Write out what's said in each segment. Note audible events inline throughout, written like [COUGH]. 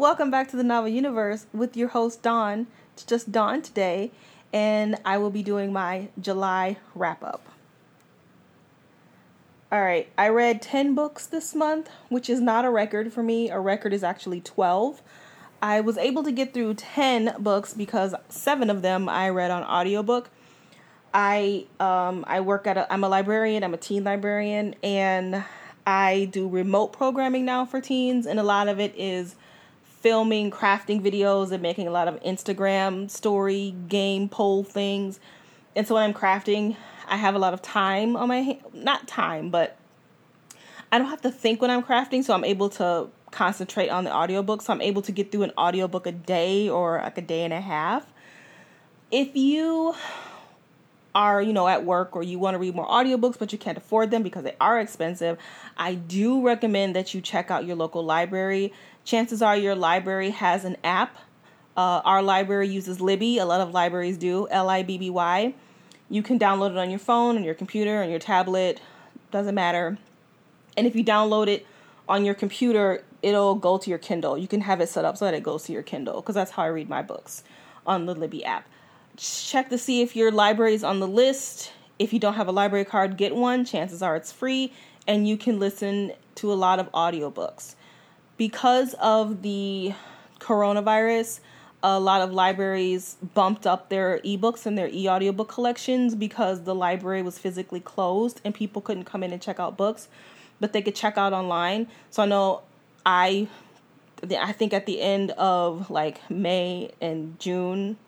Welcome back to the Novel Universe with your host Dawn. It's just Dawn today, and I will be doing my July wrap up. All right, I read 10 books this month, which is not a record for me. A record is actually 12. I was able to get through 10 books because 7 of them I read on audiobook. I um I work at a I'm a librarian, I'm a teen librarian and I do remote programming now for teens and a lot of it is filming crafting videos and making a lot of Instagram story game poll things. And so when I'm crafting, I have a lot of time on my hand, not time, but I don't have to think when I'm crafting, so I'm able to concentrate on the audiobook. So I'm able to get through an audiobook a day or like a day and a half. If you are, you know, at work or you want to read more audiobooks but you can't afford them because they are expensive, I do recommend that you check out your local library chances are your library has an app. Uh, our library uses Libby. A lot of libraries do. L I B B Y. You can download it on your phone, on your computer, on your tablet. Doesn't matter. And if you download it on your computer, it'll go to your Kindle. You can have it set up so that it goes to your Kindle because that's how I read my books on the Libby app. Check to see if your library is on the list. If you don't have a library card, get one. Chances are it's free and you can listen to a lot of audiobooks because of the coronavirus, a lot of libraries bumped up their ebooks and their e-audiobook collections because the library was physically closed and people couldn't come in and check out books, but they could check out online. So I know I I think at the end of like May and June,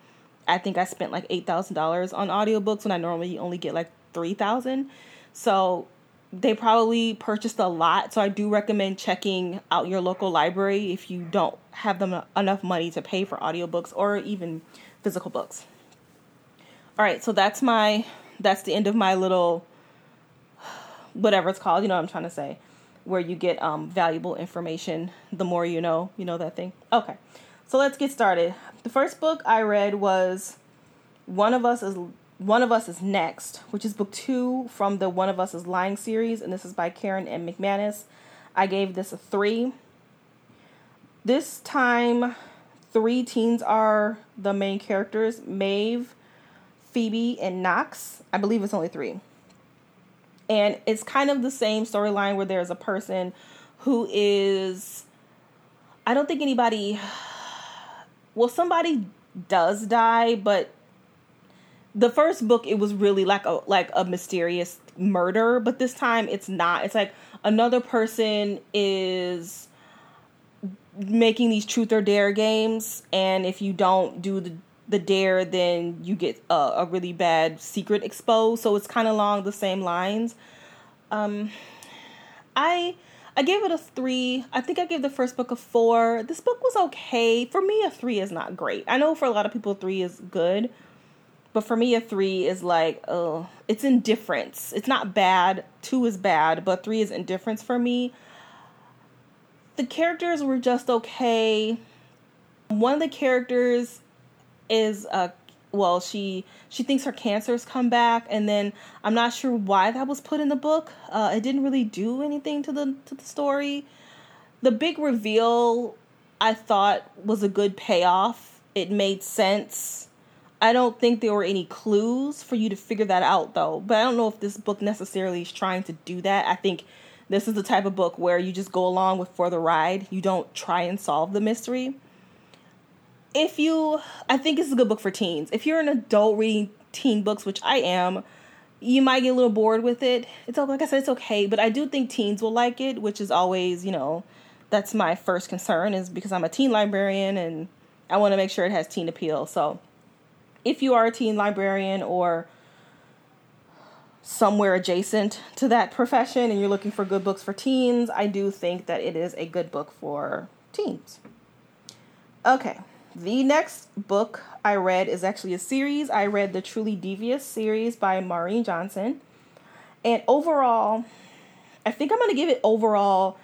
I think I spent like $8,000 on audiobooks when I normally only get like 3,000. So they probably purchased a lot, so I do recommend checking out your local library if you don't have them enough money to pay for audiobooks or even physical books. All right, so that's my that's the end of my little whatever it's called, you know what I'm trying to say, where you get um, valuable information. The more you know, you know that thing. Okay, so let's get started. The first book I read was One of Us is one of Us is Next, which is book two from the One of Us is Lying series, and this is by Karen M. McManus. I gave this a three. This time, three teens are the main characters Maeve, Phoebe, and Knox. I believe it's only three. And it's kind of the same storyline where there's a person who is. I don't think anybody. Well, somebody does die, but the first book it was really like a like a mysterious murder but this time it's not. It's like another person is making these truth or dare games and if you don't do the the dare then you get a, a really bad secret exposed. So it's kind of along the same lines. Um i i gave it a three. I think i gave the first book a four. This book was okay. For me a three is not great. I know for a lot of people three is good but for me, a three is like, oh, it's indifference. It's not bad. Two is bad, but three is indifference for me. The characters were just okay. One of the characters is uh well, she she thinks her cancers come back, and then I'm not sure why that was put in the book. Uh, it didn't really do anything to the to the story. The big reveal I thought was a good payoff. It made sense I don't think there were any clues for you to figure that out though. But I don't know if this book necessarily is trying to do that. I think this is the type of book where you just go along with for the ride. You don't try and solve the mystery. If you I think it's a good book for teens. If you're an adult reading teen books, which I am, you might get a little bored with it. It's like I said, it's okay, but I do think teens will like it, which is always, you know, that's my first concern is because I'm a teen librarian and I want to make sure it has teen appeal. So if you are a teen librarian or somewhere adjacent to that profession and you're looking for good books for teens, I do think that it is a good book for teens. Okay, the next book I read is actually a series. I read the Truly Devious series by Maureen Johnson. And overall, I think I'm going to give it overall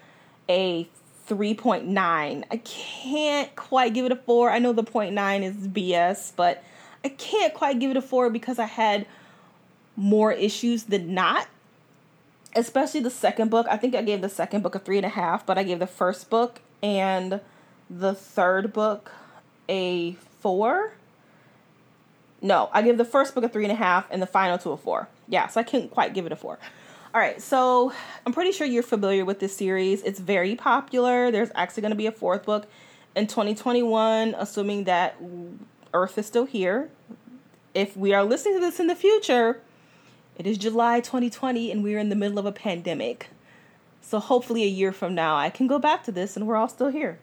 a 3.9. I can't quite give it a 4. I know the 0.9 is BS, but I can't quite give it a four because I had more issues than not. Especially the second book. I think I gave the second book a three and a half, but I gave the first book and the third book a four. No, I give the first book a three and a half and the final to a four. Yeah, so I couldn't quite give it a four. All right, so I'm pretty sure you're familiar with this series. It's very popular. There's actually going to be a fourth book in 2021, assuming that Earth is still here. If we are listening to this in the future, it is July 2020 and we're in the middle of a pandemic. So hopefully, a year from now, I can go back to this and we're all still here.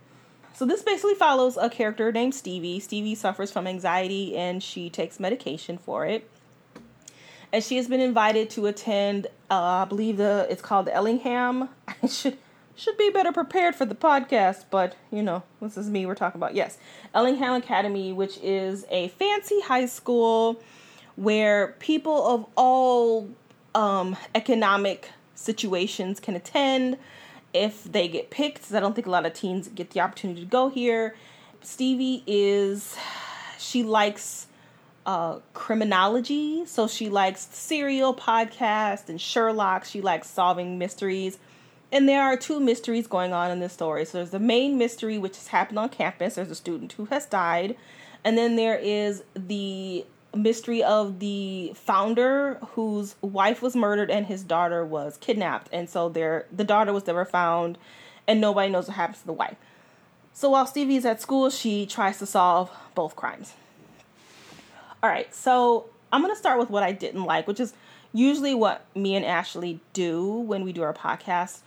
So this basically follows a character named Stevie. Stevie suffers from anxiety and she takes medication for it and she has been invited to attend. Uh, I believe the it's called the Ellingham. [LAUGHS] I should should be better prepared for the podcast, but you know this is me. We're talking about yes, Ellingham Academy, which is a fancy high school where people of all um, economic situations can attend if they get picked. I don't think a lot of teens get the opportunity to go here. Stevie is she likes uh, criminology. So she likes serial podcast and Sherlock. She likes solving mysteries. And there are two mysteries going on in this story. So there's the main mystery, which has happened on campus. There's a student who has died. And then there is the mystery of the founder whose wife was murdered and his daughter was kidnapped. And so there the daughter was never found and nobody knows what happens to the wife. So while Stevie is at school, she tries to solve both crimes. All right, so I'm going to start with what I didn't like, which is usually what me and Ashley do when we do our podcast.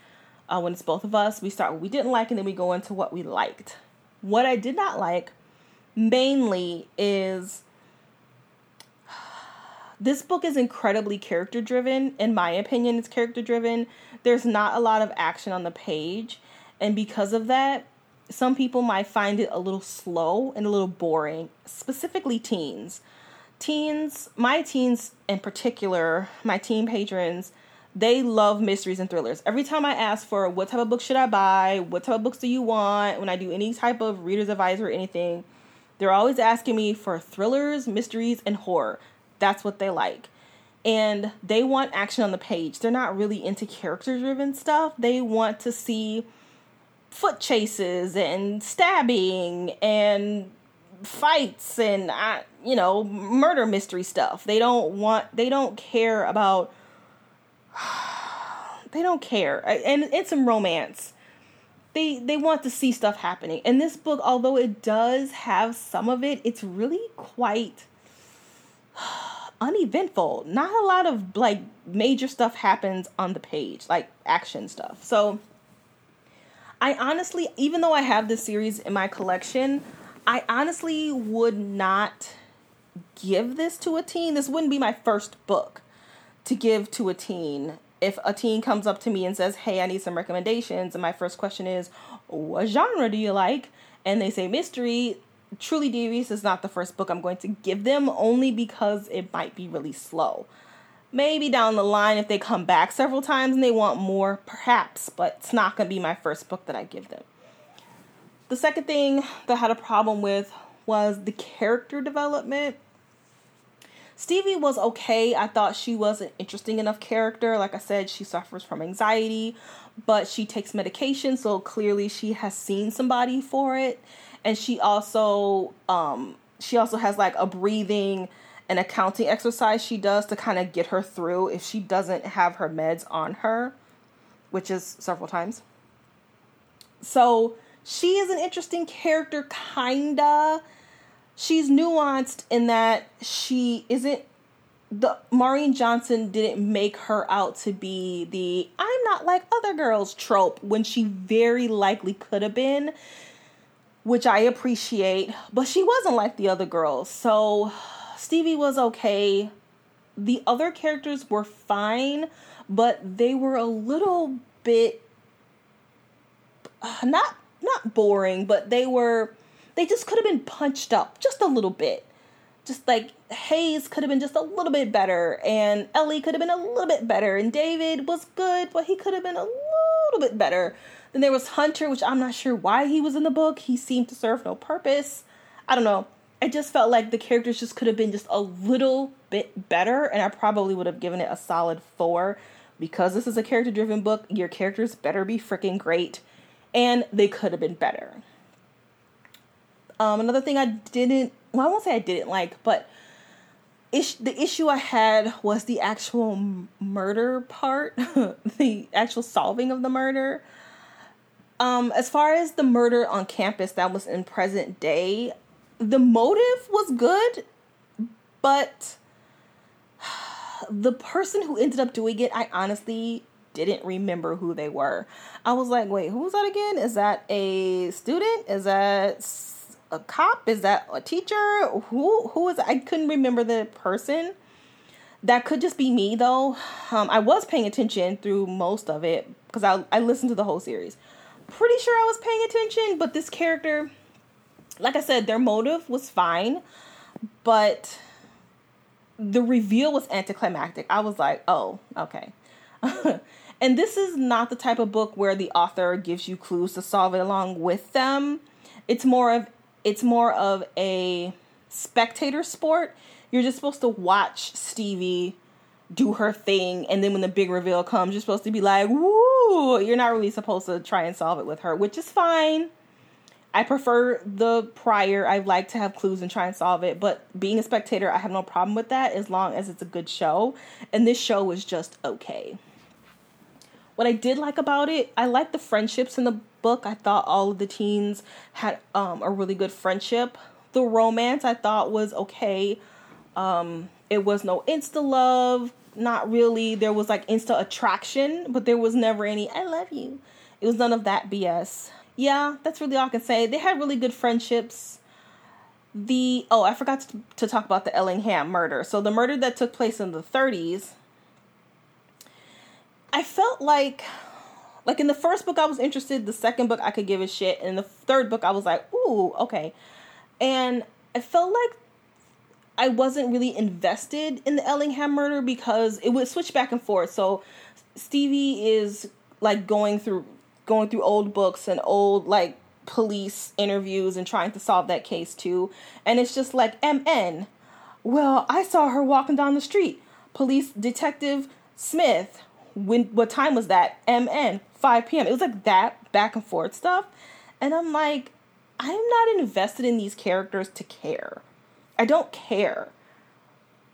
Uh, when it's both of us, we start what we didn't like and then we go into what we liked. What I did not like mainly is [SIGHS] this book is incredibly character driven. In my opinion, it's character driven. There's not a lot of action on the page. And because of that, some people might find it a little slow and a little boring, specifically teens teens, my teens in particular, my teen patrons, they love mysteries and thrillers. Every time I ask for what type of book should I buy, what type of books do you want, when I do any type of reader's advisor or anything, they're always asking me for thrillers, mysteries, and horror. That's what they like. And they want action on the page. They're not really into character driven stuff. They want to see foot chases and stabbing and fights and I, you know murder mystery stuff. They don't want. They don't care about. [SIGHS] They don't care, and it's some romance. They they want to see stuff happening. And this book, although it does have some of it, it's really quite [SIGHS] uneventful. Not a lot of like major stuff happens on the page, like action stuff. So I honestly, even though I have this series in my collection, I honestly would not give this to a teen. This wouldn't be my first book to give to a teen. If a teen comes up to me and says, Hey, I need some recommendations, and my first question is, What genre do you like? And they say mystery, Truly Devious is not the first book I'm going to give them only because it might be really slow. Maybe down the line, if they come back several times and they want more, perhaps, but it's not going to be my first book that I give them. The second thing that I had a problem with was the character development. Stevie was okay. I thought she was an interesting enough character. Like I said, she suffers from anxiety, but she takes medication, so clearly she has seen somebody for it. And she also um she also has like a breathing and accounting exercise she does to kind of get her through if she doesn't have her meds on her, which is several times. So she is an interesting character, kinda. She's nuanced in that she isn't the Maureen Johnson didn't make her out to be the I'm not like other girls trope when she very likely could have been, which I appreciate, but she wasn't like the other girls. So Stevie was okay. The other characters were fine, but they were a little bit uh, not not boring, but they were they just could have been punched up just a little bit. Just like Hayes could have been just a little bit better, and Ellie could have been a little bit better, and David was good, but he could have been a little bit better. Then there was Hunter, which I'm not sure why he was in the book. He seemed to serve no purpose. I don't know. I just felt like the characters just could have been just a little bit better, and I probably would have given it a solid four. Because this is a character driven book, your characters better be freaking great and they could have been better. Um, another thing I didn't, well, I won't say I didn't like, but ish, the issue I had was the actual murder part, [LAUGHS] the actual solving of the murder. Um, as far as the murder on campus that was in present day, the motive was good, but [SIGHS] the person who ended up doing it, I honestly didn't remember who they were. I was like, wait, who was that again? Is that a student? Is that a cop? Is that a teacher? Who who is I couldn't remember the person. That could just be me though. Um, I was paying attention through most of it because I I listened to the whole series. Pretty sure I was paying attention, but this character, like I said, their motive was fine, but the reveal was anticlimactic. I was like, oh, okay. [LAUGHS] and this is not the type of book where the author gives you clues to solve it along with them. It's more of it's more of a spectator sport. You're just supposed to watch Stevie do her thing, and then when the big reveal comes, you're supposed to be like, "Woo!" You're not really supposed to try and solve it with her, which is fine. I prefer the prior. I like to have clues and try and solve it, but being a spectator, I have no problem with that as long as it's a good show. And this show was just okay. What I did like about it, I liked the friendships in the book. I thought all of the teens had um, a really good friendship. The romance I thought was okay. Um, it was no insta love, not really. There was like insta attraction, but there was never any I love you. It was none of that BS. Yeah, that's really all I can say. They had really good friendships. The oh, I forgot to, to talk about the Ellingham murder. So the murder that took place in the 30s. I felt like like in the first book I was interested, the second book I could give a shit, and the third book I was like, "Ooh, okay." And I felt like I wasn't really invested in the Ellingham murder because it would switch back and forth. So Stevie is like going through going through old books and old like police interviews and trying to solve that case too. And it's just like MN. Well, I saw her walking down the street. Police detective Smith. When what time was that? MN. 5 p.m. It was like that back and forth stuff. And I'm like, I'm not invested in these characters to care. I don't care.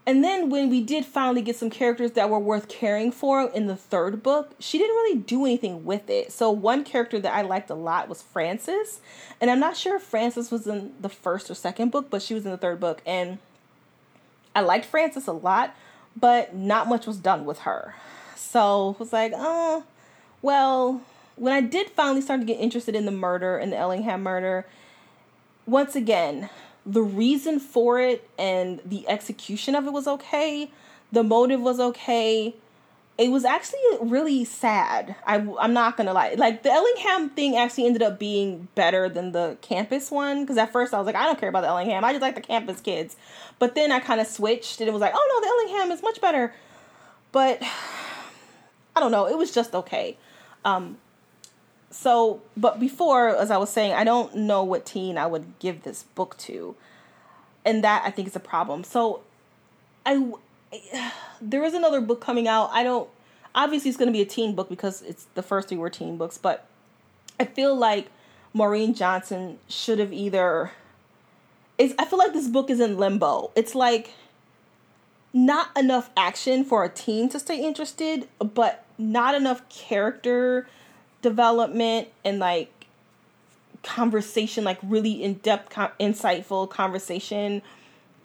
And then when we did finally get some characters that were worth caring for in the third book, she didn't really do anything with it. So one character that I liked a lot was Frances, and I'm not sure if Frances was in the first or second book, but she was in the third book and I liked Frances a lot, but not much was done with her. So it was like, oh, well, when I did finally start to get interested in the murder and the Ellingham murder, once again, the reason for it and the execution of it was okay. The motive was okay. It was actually really sad. I, I'm not gonna lie. Like the Ellingham thing actually ended up being better than the campus one because at first I was like, I don't care about the Ellingham. I just like the campus kids. But then I kind of switched and it was like, oh no, the Ellingham is much better. But I don't know. It was just okay. Um, so but before as i was saying i don't know what teen i would give this book to and that i think is a problem so i [SIGHS] there is another book coming out i don't obviously it's going to be a teen book because it's the first three were teen books but i feel like maureen johnson should have either it's, i feel like this book is in limbo it's like not enough action for a teen to stay interested but not enough character development and like conversation, like really in depth, com- insightful conversation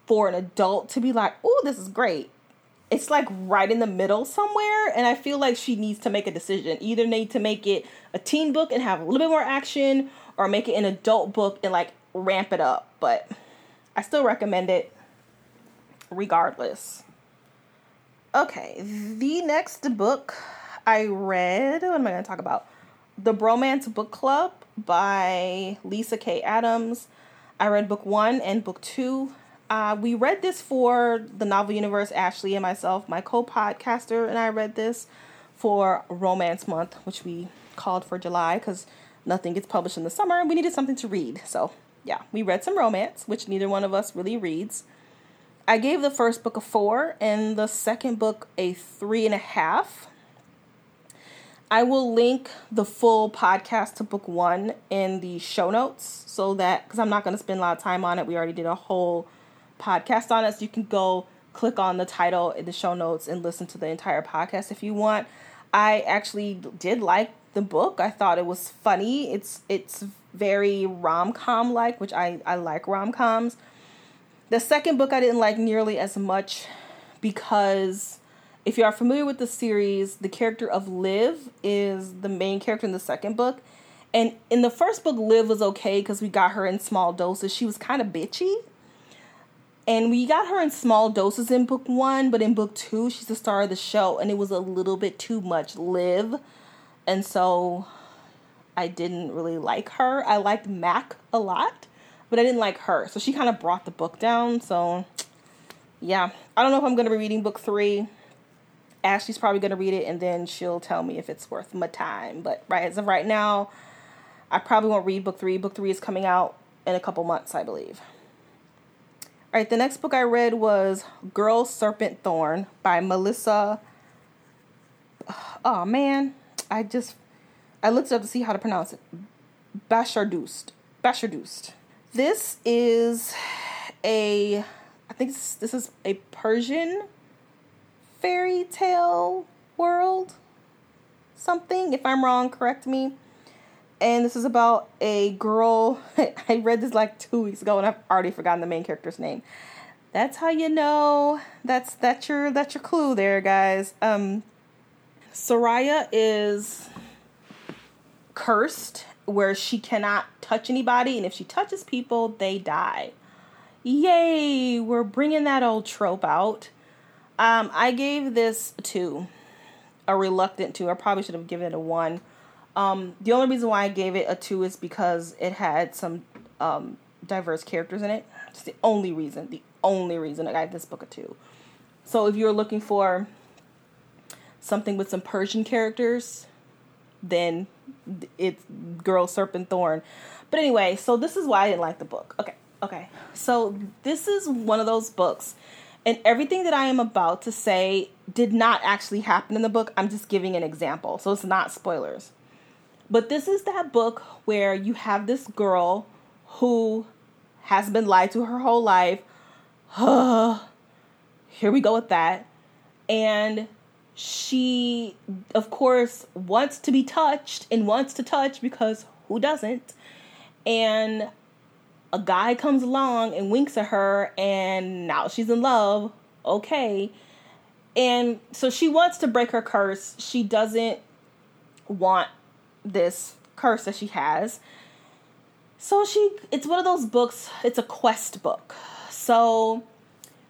for an adult to be like, oh, this is great. It's like right in the middle somewhere, and I feel like she needs to make a decision. Either need to make it a teen book and have a little bit more action, or make it an adult book and like ramp it up. But I still recommend it regardless. Okay, the next book I read, what am I going to talk about? The Bromance Book Club by Lyssa Kay Adams. I read book one and book two. Uh, we read this for the Novel Universe, Ashley and myself, my co podcaster, and I read this for Romance Month, which we called for July because nothing gets published in the summer and we needed something to read. So, yeah, we read some romance, which neither one of us really reads. I gave the first book a four and the second book a three and a half. I will link the full podcast to book one in the show notes so that because I'm not going to spend a lot of time on it. We already did a whole podcast on it, so you can go click on the title in the show notes and listen to the entire podcast if you want. I actually did like the book. I thought it was funny. It's it's very rom com like, which I I like rom coms. The second book I didn't like nearly as much because if you are familiar with the series, the character of Liv is the main character in the second book. And in the first book, Liv was okay because we got her in small doses. She was kind of bitchy. And we got her in small doses in book one, but in book two, she's the star of the show, and it was a little bit too much Liv. And so I didn't really like her. I liked Mac a lot, but I didn't like her. So she kind of brought the book down. So yeah, I don't know if I'm going to be reading book three. Ashley's probably going to read it and then she'll tell me if it's worth my time. But right as of right now, I probably won't read book three. Book three is coming out in a couple months, I believe. All right, the next book I read was Girl Serpent Thorn by Melissa. Oh man, I just I looked up to see how to pronounce it. Bashardoust. Bashardoust. This is a I think this is a Persian fairy tale world something. If I'm wrong, correct me. And this is about a girl. [LAUGHS] I read this like two weeks ago and I've already forgotten the main character's name. That's how you know. That's that's your that's your clue there, guys. Um Soraya is cursed where she cannot touch anybody and if she touches people, they die. Yay, we're bringing that old trope out. Um, I gave this two, a reluctant two. I probably should have given it a one. Um, the only reason why I gave it a two is because it had some um, diverse characters in it. It's the only reason. The only reason I gave this book a two. So if you're looking for something with some Persian characters, then it's Girl Serpent Thorn. But anyway, so this is why I didn't like the book. Okay, okay. So this is one of those books and everything that I am about to say did not actually happen in the book. I'm just giving an example. So it's not spoilers. But this is that book where you have this girl who has been lied to her whole life. [SIGHS] Here we go with that. And she, of course, wants to be touched and wants to touch because who doesn't? And a guy comes along and winks at her and now she's in love. Okay. And so she wants to break her curse. She doesn't want this curse that she has. So she it's one of those books it's a quest book. So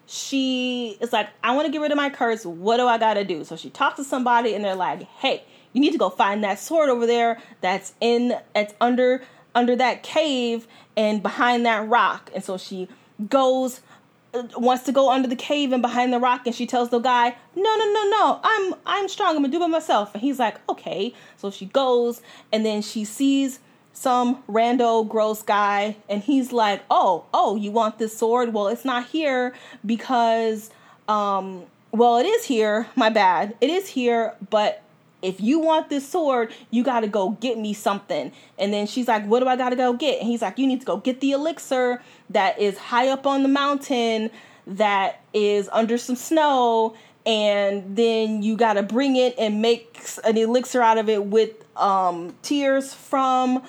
she is like i want to get rid of my curse. What do i gotta do? So she talks to somebody and they're like hey you need to go find that sword over there that's in it's under under that cave and behind that rock. And so she goes uh, wants to go under the cave and behind the rock. And she tells the guy no no no no i'm i'm strong. I'm gonna do it myself. And he's like okay. So she goes and then she sees some rando gross guy. And he's like oh oh you want this sword? Well it's not here because um well it is here. My bad. It is here but if you want this sword, you got to go get me something. And then she's like, What do I got to go get? And he's like, You need to go get the elixir that is high up on the mountain, that is under some snow. And then you got to bring it and make an elixir out of it with um, tears from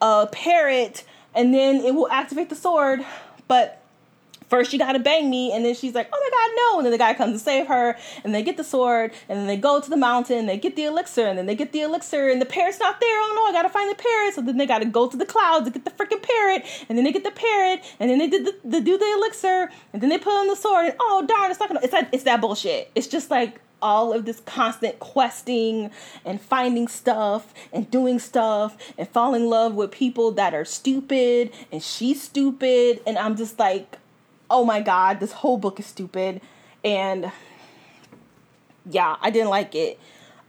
a parrot. And then it will activate the sword. But first you gotta bang me and then she's like oh my god no. And then the guy comes to save her and they get the sword and then they go to the mountain they get the elixir and then they get the elixir and the parrot's not there. Oh no i gotta find the parrot. So then they gotta go to the clouds to get the freaking parrot and then they get the parrot and then they did the, they do the elixir and then they put on the sword and oh darn it's not gonna it's like it's that bullshit. It's just like all of this constant questing and finding stuff and doing stuff and falling in love with people that are stupid and she's stupid. And I'm just like oh my god, this whole book is stupid. And yeah, I didn't like it.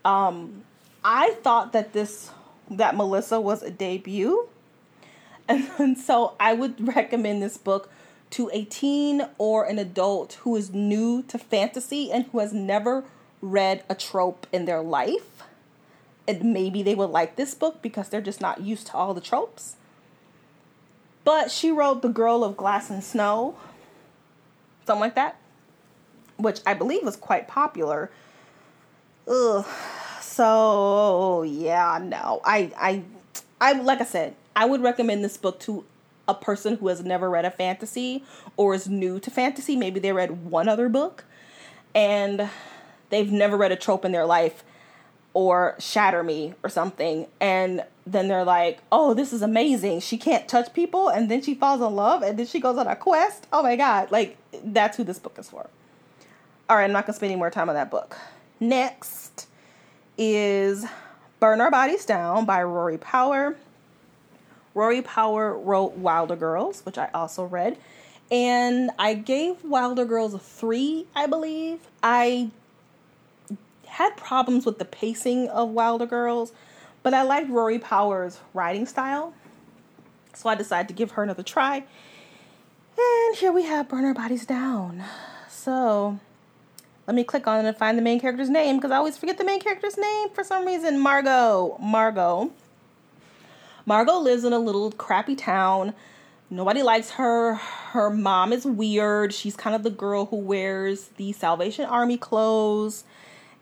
Um, I thought that this that Melissa was a debut. [LAUGHS] And, and so I would [LAUGHS] recommend this book to a teen or an adult who is new to fantasy and who has never read a trope in their life. and maybe they would like this book because they're just not used to all the tropes. But she wrote The Girl of Glass and Snow, something like that, which I believe was quite popular. Ugh. So yeah, no, I, I, I like I said, I would recommend this book to a person who has never read a fantasy or is new to fantasy. Maybe they read one other book, and they've never read a trope in their life or shatter me or something. And then they're like oh this is amazing. She can't touch people. And then she falls in love and then she goes on a quest. Oh my god. Like that's who this book is for. All right i'm not gonna spend any more time on that book. Next is burn our bodies down by rory power. Rory power wrote wilder girls which i also read. And i gave wilder girls a three i believe. I had problems with the pacing of Wilder Girls, but I liked Rory Power's writing style. So I decided to give her another try. And here we have Burn Our Bodies Down. So let me click on it and find the main character's name because I always forget the main character's name for some reason. Margot. Margot. Margot lives in a little crappy town. Nobody likes her. Her mom is weird. She's kind of the girl who wears the Salvation Army clothes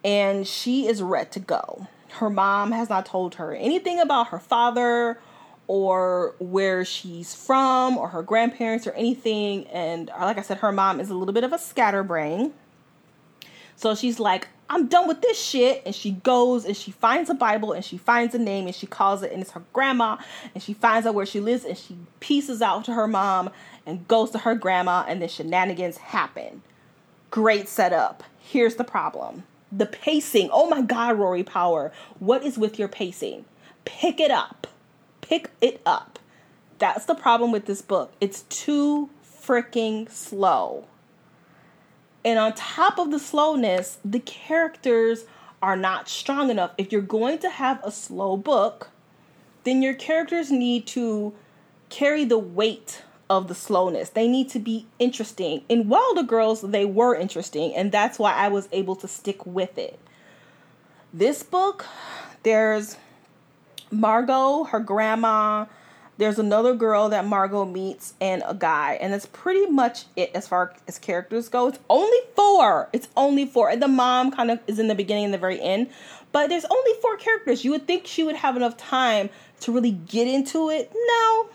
and she is ready to go. Her mom has not told her anything about her father or where she's from or her grandparents or anything. And uh, like I said, her mom is a little bit of a scatterbrain. So she's like, I'm done with this shit. And she goes and she finds a Bible and she finds a name and she calls it and it's her grandma. And she finds out where she lives and she pieces out to her mom and goes to her grandma and then shenanigans happen. Great setup. Here's the problem the pacing. Oh my God, Rory Power. What is with your pacing? Pick it up. Pick it up. That's the problem with this book. It's too freaking slow. And on top of the slowness, the characters are not strong enough. If you're going to have a slow book, then your characters need to carry the weight of the slowness. They need to be interesting. In Wilder Girls, they were interesting, and that's why I was able to stick with it. This book, there's Margot, her grandma, there's another girl that Margot meets, and a guy, and that's pretty much it as far as characters go. It's only four. It's only four. And the mom kind of is in the beginning and the very end, but there's only four characters. You would think she would have enough time to really get into it. No,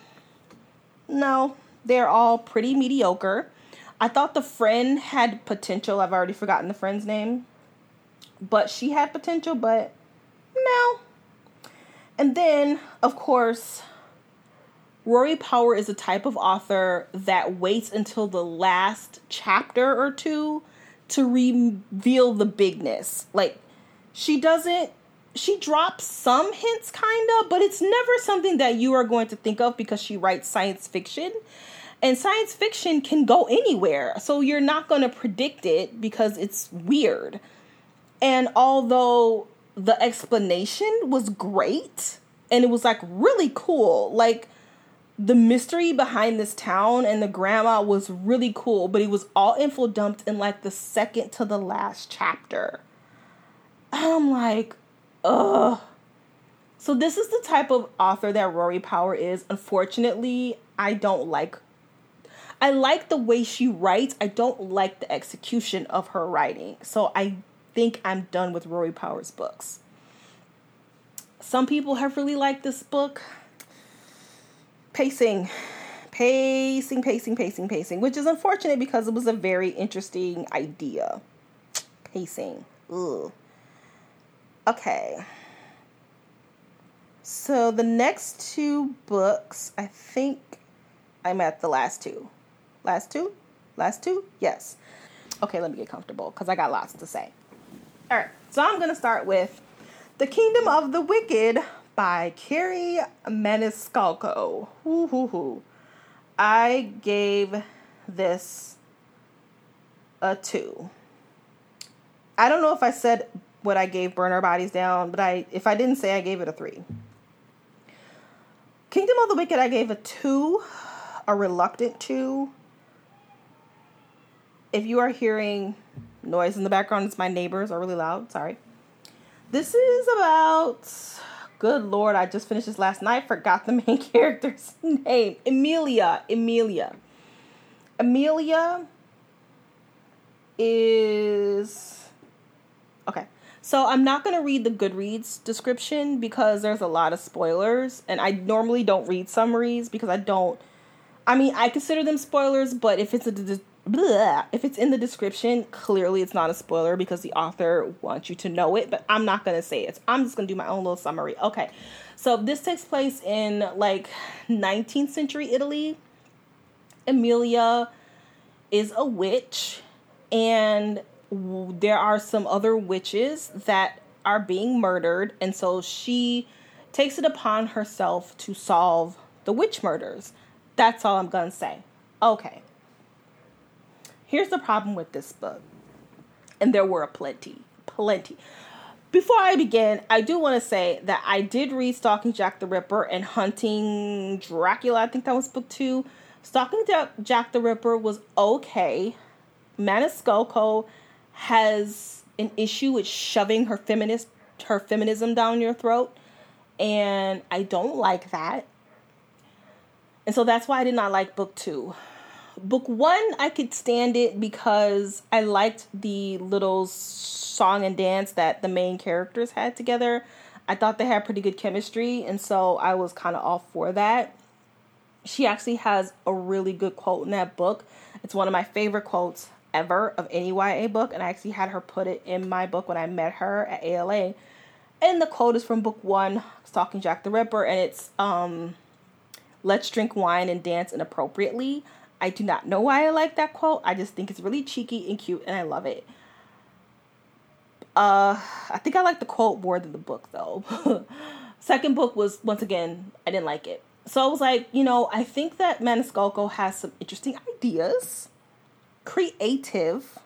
no, they're all pretty mediocre. I thought the friend had potential. I've already forgotten the friend's name. But she had potential, but no. And then, of course, Rory Power is a type of author that waits until the last chapter or two to reveal the bigness. Like, she doesn't, she drops some hints, kind of, but it's never something that you are going to think of because she writes science fiction. And science fiction can go anywhere. So you're not going to predict it because it's weird. And although the explanation was great and it was like really cool, like the mystery behind this town and the grandma was really cool, but it was all info dumped in like the second to the last chapter. And I'm like, ugh. So this is the type of author that Rory Power is. Unfortunately, I don't like I like the way she writes. I don't like the execution of her writing. So I think I'm done with Rory Powers books. Some people have really liked this book. Pacing, pacing, pacing, pacing, pacing, which is unfortunate because it was a very interesting idea. Pacing. Ugh. Okay. So the next two books, I think I'm at the last two. Last two? Last two? Yes. Okay, let me get comfortable because I got lots to say. All right, so I'm going to start with The Kingdom of the Wicked by Kerri Maniscalco. Hoo hoo hoo. I gave this a two. I don't know if I said what I gave Burn Our Bodies Down, but I if I didn't say I gave it a three. Kingdom of the Wicked I gave a two, a reluctant two if you are hearing noise in the background, it's my neighbors are really loud. Sorry. This is about. Good lord, I just finished this last night. Forgot the main [LAUGHS] character's name. Emilia. Emilia. Emilia is. Okay. So I'm not going to read the Goodreads description because there's a lot of spoilers. And I normally don't read summaries because I don't. I mean, I consider them spoilers, but if it's a Blah. If it's in the description, clearly it's not a spoiler because the author wants you to know it, but I'm not going to say it. I'm just going to do my own little summary. Okay. So this takes place in like 19th century Italy. Emilia is a witch and there are some other witches that are being murdered and so she takes it upon herself to solve the witch murders. That's all I'm going to say. Okay. Here's the problem with this book, and there were a plenty, plenty. Before I begin, I do want to say that I did read Stalking Jack the Ripper and Hunting Dracula. I think that was book two. Stalking Jack the Ripper was okay. Maniscalco has an issue with shoving her feminist her feminism down your throat, and I don't like that. And so that's why I did not like book two. Book one, I could stand it because I liked the little song and dance that the main characters had together. I thought they had pretty good chemistry, and so I was kind of all for that. She actually has a really good quote in that book. It's one of my favorite quotes ever of any YA book, and I actually had her put it in my book when I met her at ALA. And the quote is from book one, Stalking Jack the Ripper, and it's um, Let's drink wine and dance inappropriately. I do not know why I like that quote. I just think it's really cheeky and cute and I love it. Uh, I think I like the quote more than the book though. [LAUGHS] Second book was once again, I didn't like it. So I was like, you know, I think that Maniscalco has some interesting ideas. Creative.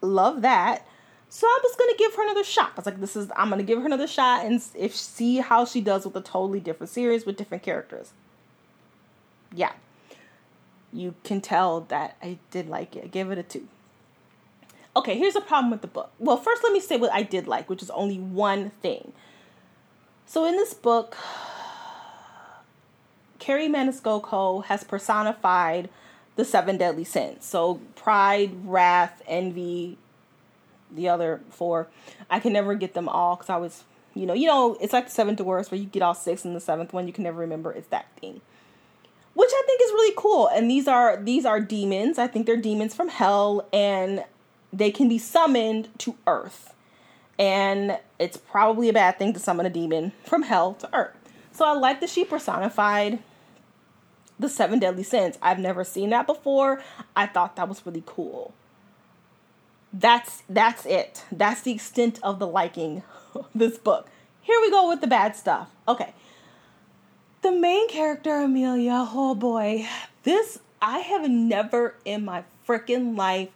Love that. So I'm just gonna give her another shot. I was like, this is I'm gonna give her another shot and if see how she does with a totally different series with different characters. Yeah you can tell that I did like it. I gave it a two. Okay, here's a problem with the book. Well, first, let me say what I did like, which is only one thing. So, in this book, Kerri Maniscalco has personified the seven deadly sins. So, pride, wrath, envy, the other four. I can never get them all because I was, you know, you know, it's like the seven dwarfs where you get all six, and the seventh one you can never remember. It's that thing which I think is really cool. And these are these are demons. I think they're demons from hell and they can be summoned to earth. And it's probably a bad thing to summon a demon from hell to earth. So I like that she personified the seven deadly sins. I've never seen that before. I thought that was really cool. That's that's it. That's the extent of the liking [LAUGHS] this book. Here we go with the bad stuff. Okay. The main character, Amelia, oh boy, this, I have never in my freaking life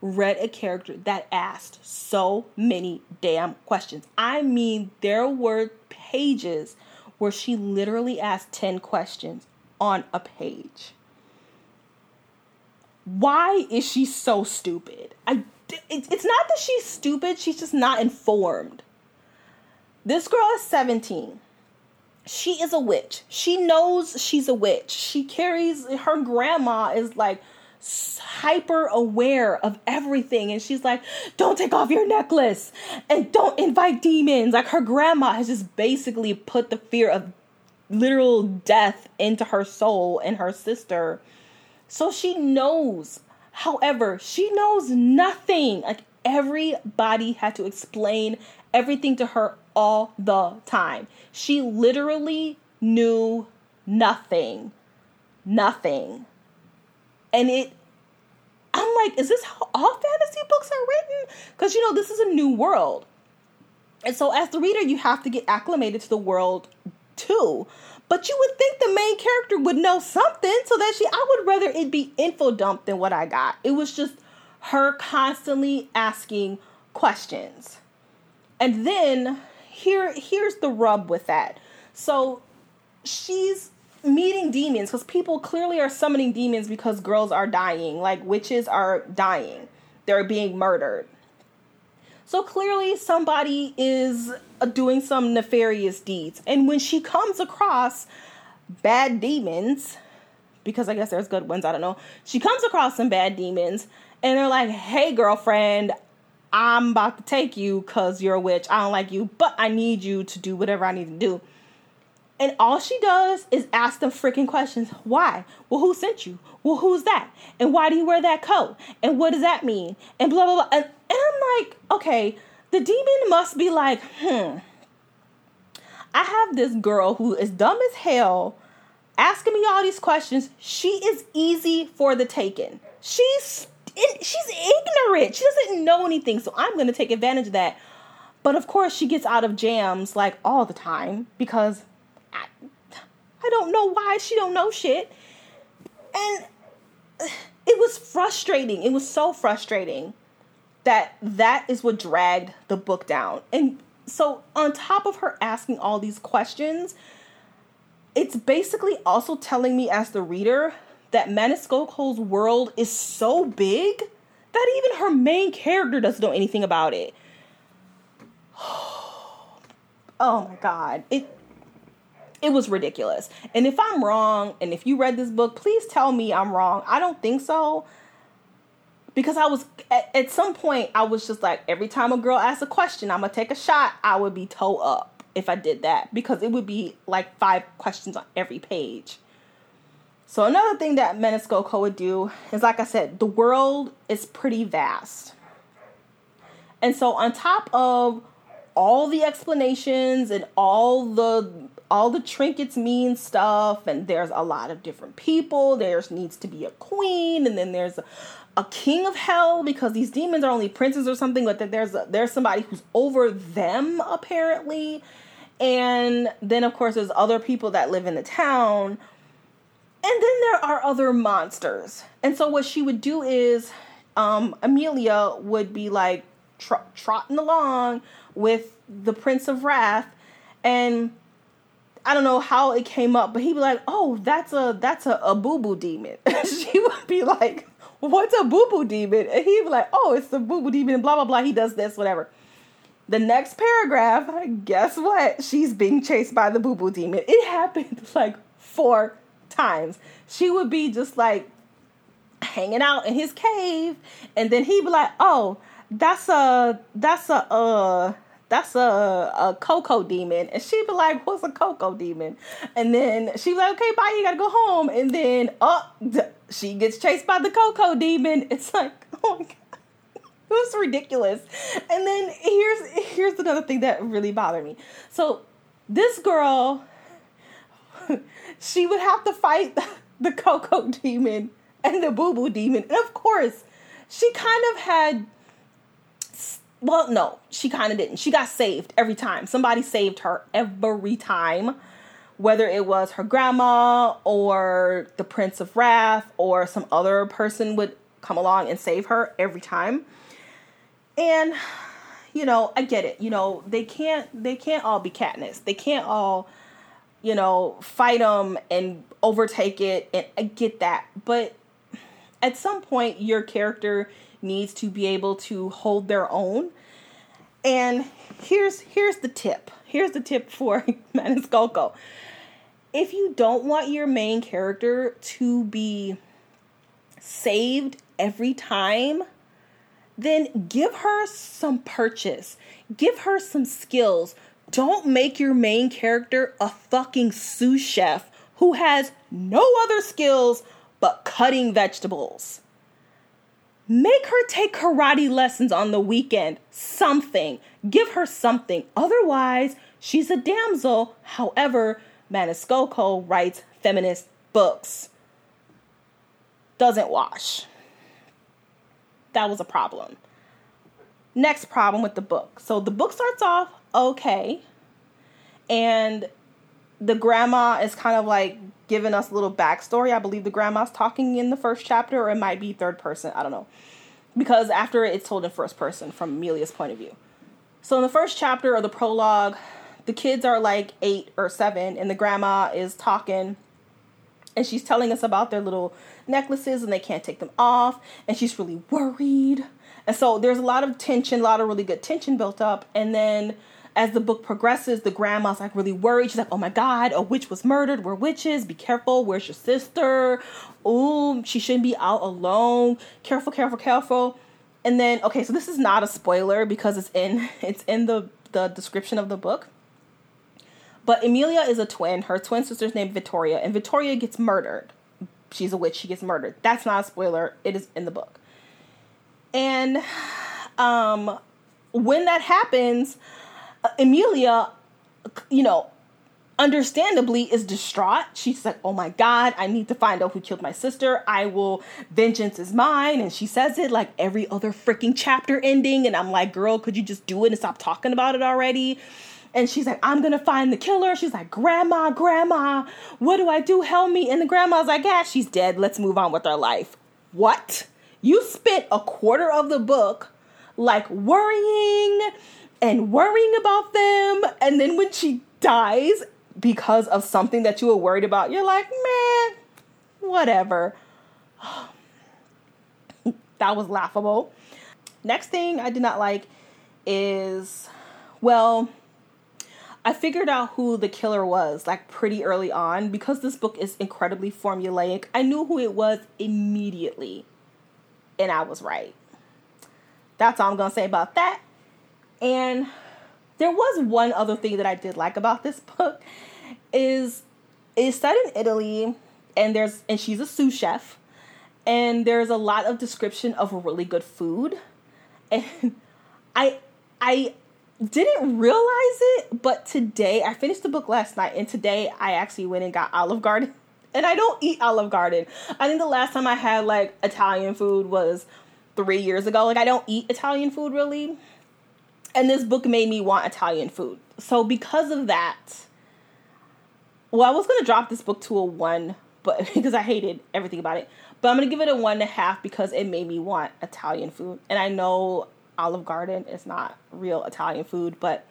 read a character that asked so many damn questions. I mean, there were pages where she literally asked 10 questions on a page. Why is she so stupid? I it's not that she's stupid, she's just not informed. This girl is 17 she is a witch. She knows she's a witch. She carries her grandma is like hyper aware of everything and she's like don't take off your necklace and don't invite demons like her grandma has just basically put the fear of literal death into her soul and her sister so she knows however she knows nothing like everybody had to explain everything to her all the time. She literally knew nothing. Nothing. And it, I'm like, is this how all fantasy books are written? Because, you know, this is a new world. And so, as the reader, you have to get acclimated to the world too. But you would think the main character would know something so that she, I would rather it be info dump than what I got. It was just her constantly asking questions. And then here here's the rub with that. So she's meeting demons because people clearly are summoning demons because girls are dying, like witches are dying. They're being murdered. So clearly, somebody is uh, doing some nefarious deeds. And when she comes across bad demons, because I guess there's good ones, I don't know. She comes across some bad demons, and they're like, hey, girlfriend, I'm about to take you because you're a witch. I don't like you, but I need you to do whatever I need to do. And all she does is ask them freaking questions. Why? Well, who sent you? Well, who's that? And why do you wear that coat? And what does that mean? And blah, blah, blah. And, and I'm like, okay, the demon must be like, hmm, I have this girl who is dumb as hell asking me all these questions. She is easy for the taking. She's she's ignorant. She doesn't know anything. So I'm going to take advantage of that. But of course, she gets out of jams like all the time because I, I don't know why she don't know shit. And it was frustrating. It was so frustrating that that is what dragged the book down. And so on top of her asking all these questions, it's basically also telling me as the reader that Maniscalco's world is so big that even her main character doesn't know anything about it. [SIGHS] oh my god. It it was ridiculous. And if I'm wrong, and if you read this book, please tell me I'm wrong. I don't think so. Because I was, at, at some point, I was just like, every time a girl asks a question, I'm to take a shot, I would be toe up if I did that. Because it would be like five questions on every page. So another thing that Maniscalco would do is, like I said, the world is pretty vast. And so on top of all the explanations and all the all the trinkets mean stuff and there's a lot of different people there's needs to be a queen and then there's a, a king of hell because these demons are only princes or something but that there's a, there's somebody who's over them apparently and then of course there's other people that live in the town and then there are other monsters and so what she would do is um, Emilia would be like tr- trotting along with the prince of wrath and I don't know how it came up, but he'd be like, "Oh, that's a that's a, a boo boo demon." [LAUGHS] she would be like, "What's a boo boo demon?" And he'd be like, "Oh, it's the boo boo demon." Blah blah blah. He does this, whatever. The next paragraph, guess what? She's being chased by the boo boo demon. It happened like four times. She would be just like hanging out in his cave, and then he'd be like, "Oh, that's a that's a uh." that's a, a cocoa demon. And she'd be like, what's a cocoa demon? And then she'd be like, okay, bye, you gotta go home. And then, oh, she gets chased by the cocoa demon. It's like, [LAUGHS] oh my God. It was ridiculous. And then here's here's another thing that really bothered me. So this girl, [LAUGHS] she would have to fight [LAUGHS] the Coco demon and the boo boo demon. And of course, she kind of had well, no, she kind of didn't. She got saved every time. Somebody saved her every time, whether it was her grandma or the Prince of Wrath or some other person would come along and save her every time. And you know, I get it. You know, they can't they can't all be Katniss. They can't all you know, fight them and overtake it and I get that. But at some point your character needs to be able to hold their own. And here's here's the tip. Here's the tip for [LAUGHS] Maniscalco. If you don't want your main character to be saved every time, then give her some purchase. Give her some skills. Don't make your main character a fucking sous chef who has no other skills but cutting vegetables. Make her take karate lessons on the weekend. Something. Give her something. Otherwise, she's a damsel. However, Maniscalco writes feminist books. Doesn't wash. That was a problem. Next problem with the book. So the book starts off okay. And the grandma is kind of like giving us a little backstory. I believe the grandma's talking in the first chapter, or it might be third person. I don't know. Because after it's told in first person from Emilia's point of view. So in the first chapter or the prologue, the kids are like eight or seven, and the grandma is talking and she's telling us about their little necklaces and they can't take them off, and she's really worried. And so there's a lot of tension, a lot of really good tension built up. And then as the book progresses, the grandma's like really worried. She's like, oh my God, a witch was murdered. We're witches. Be careful. Where's your sister? Oh, she shouldn't be out alone. Careful, careful, careful. And then, okay, so this is not a spoiler because it's in [LAUGHS] it's in the the description of the book. But Emilia is a twin. Her twin sister's named Vittoria, and Vittoria gets murdered. She's a witch. She gets murdered. That's not a spoiler. It is in the book. And [SIGHS] um, when that happens, Emilia, you know, understandably is distraught. She's like, "Oh my god, I need to find out who killed my sister. I will vengeance is mine." And she says it like every other freaking chapter ending and I'm like, "Girl, could you just do it and stop talking about it already?" And she's like, I'm gonna find the killer. She's like, Grandma, Grandma, what do I do? Help me. And the grandma's like, Yeah, she's dead. Let's move on with our life. What? You spent a quarter of the book like worrying and worrying about them. And then when she dies because of something that you were worried about, you're like, man, whatever. [SIGHS] that was laughable. Next thing I did not like is, well, I figured out who the killer was like pretty early on because this book is incredibly formulaic. I knew who it was immediately, and I was right. That's all I'm gonna say about that. And there was one other thing that I did like about this book is it's set in Italy and there's and she's a sous chef and there's a lot of description of really good food and I I didn't realize it but today I finished the book last night and today I actually went and got Olive Garden [LAUGHS] and I don't eat Olive Garden. I think the last time I had like Italian food was 3 years ago. Like I don't eat Italian food really. And this book made me want Italian food. So because of that, well, I was gonna drop this book to a one, but [LAUGHS] because I hated everything about it. But I'm gonna give it a one and a half because it made me want Italian food. And I know Olive Garden is not real Italian food, but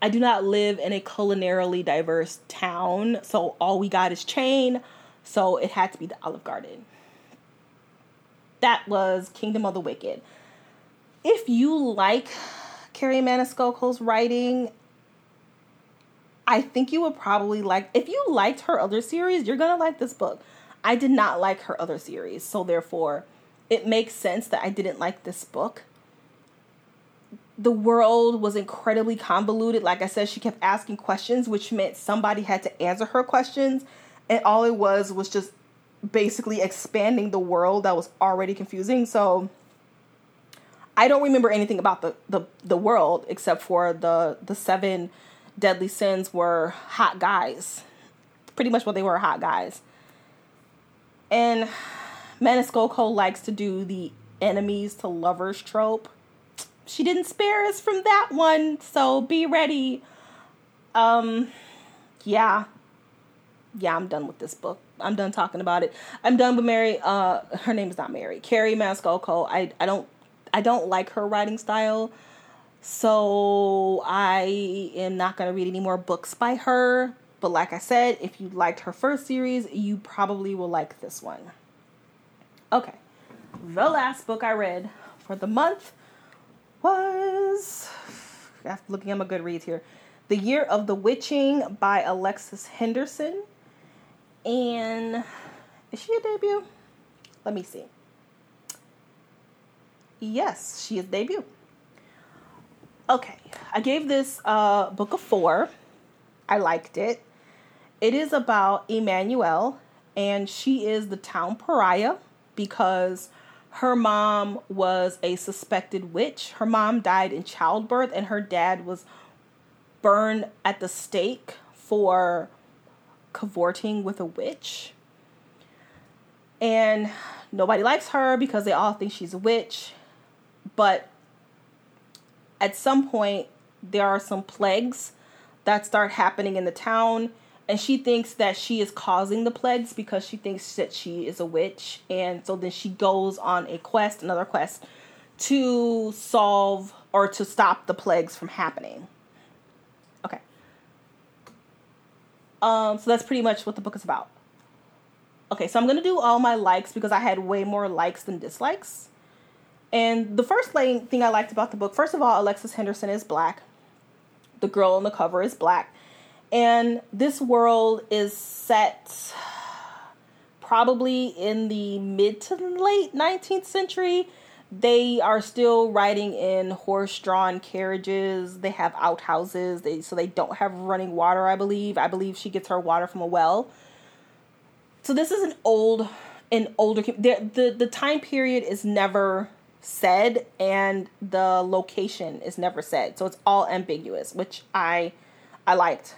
I do not live in a culinarily diverse town, so all we got is chain. So it had to be the Olive Garden. That was Kingdom of the Wicked. If you like Kerri Maniscalco's writing I think you would probably like if you liked her other series, you're gonna like this book. I did not like her other series, so therefore it makes sense that I didn't like this book. The world was incredibly convoluted. Like I said, she kept asking questions, which meant somebody had to answer her questions. And all it was was just basically expanding the world that was already confusing. So I don't remember anything about the, the, the world except for the the seven deadly sins were hot guys. Pretty much what they were hot guys. And Maniscalco likes to do the enemies to lovers trope. She didn't spare us from that one, so be ready. Um yeah. Yeah, I'm done with this book. I'm done talking about it. I'm done with Mary uh her name is not Mary. Kerri Maniscalco. I I don't I don't like her writing style. So I am not going to read any more books by her. But like I said, if you liked her first series, you probably will like this one. Okay. The last book I read for the month was looking at my here. The Year of the Witching by Alexis Henderson. And is she a debut? Let me see. Yes, she is debut. Okay, I gave this uh, book a four. I liked it. It is about Immanuelle, and she is the town pariah because her mom was a suspected witch. Her mom died in childbirth, and her dad was burned at the stake for cavorting with a witch. And nobody likes her because they all think she's a witch. But at some point there are some plagues that start happening in the town and she thinks that she is causing the plagues because she thinks that she is a witch and so then she goes on a quest another quest to solve or to stop the plagues from happening. Okay. Um so that's pretty much what the book is about. Okay so i'm gonna do all my likes because i had way more likes than dislikes And the first thing I liked about the book, first of all, Alexis Henderson is black. The girl on the cover is black. And this world is set probably in the mid to late 19th century. They are still riding in horse-drawn carriages. They have outhouses. They so they don't have running water, I believe. I believe she gets her water from a well. So this is an old an older the the, the time period is never said and the location is never said. So it's all ambiguous, which I I liked.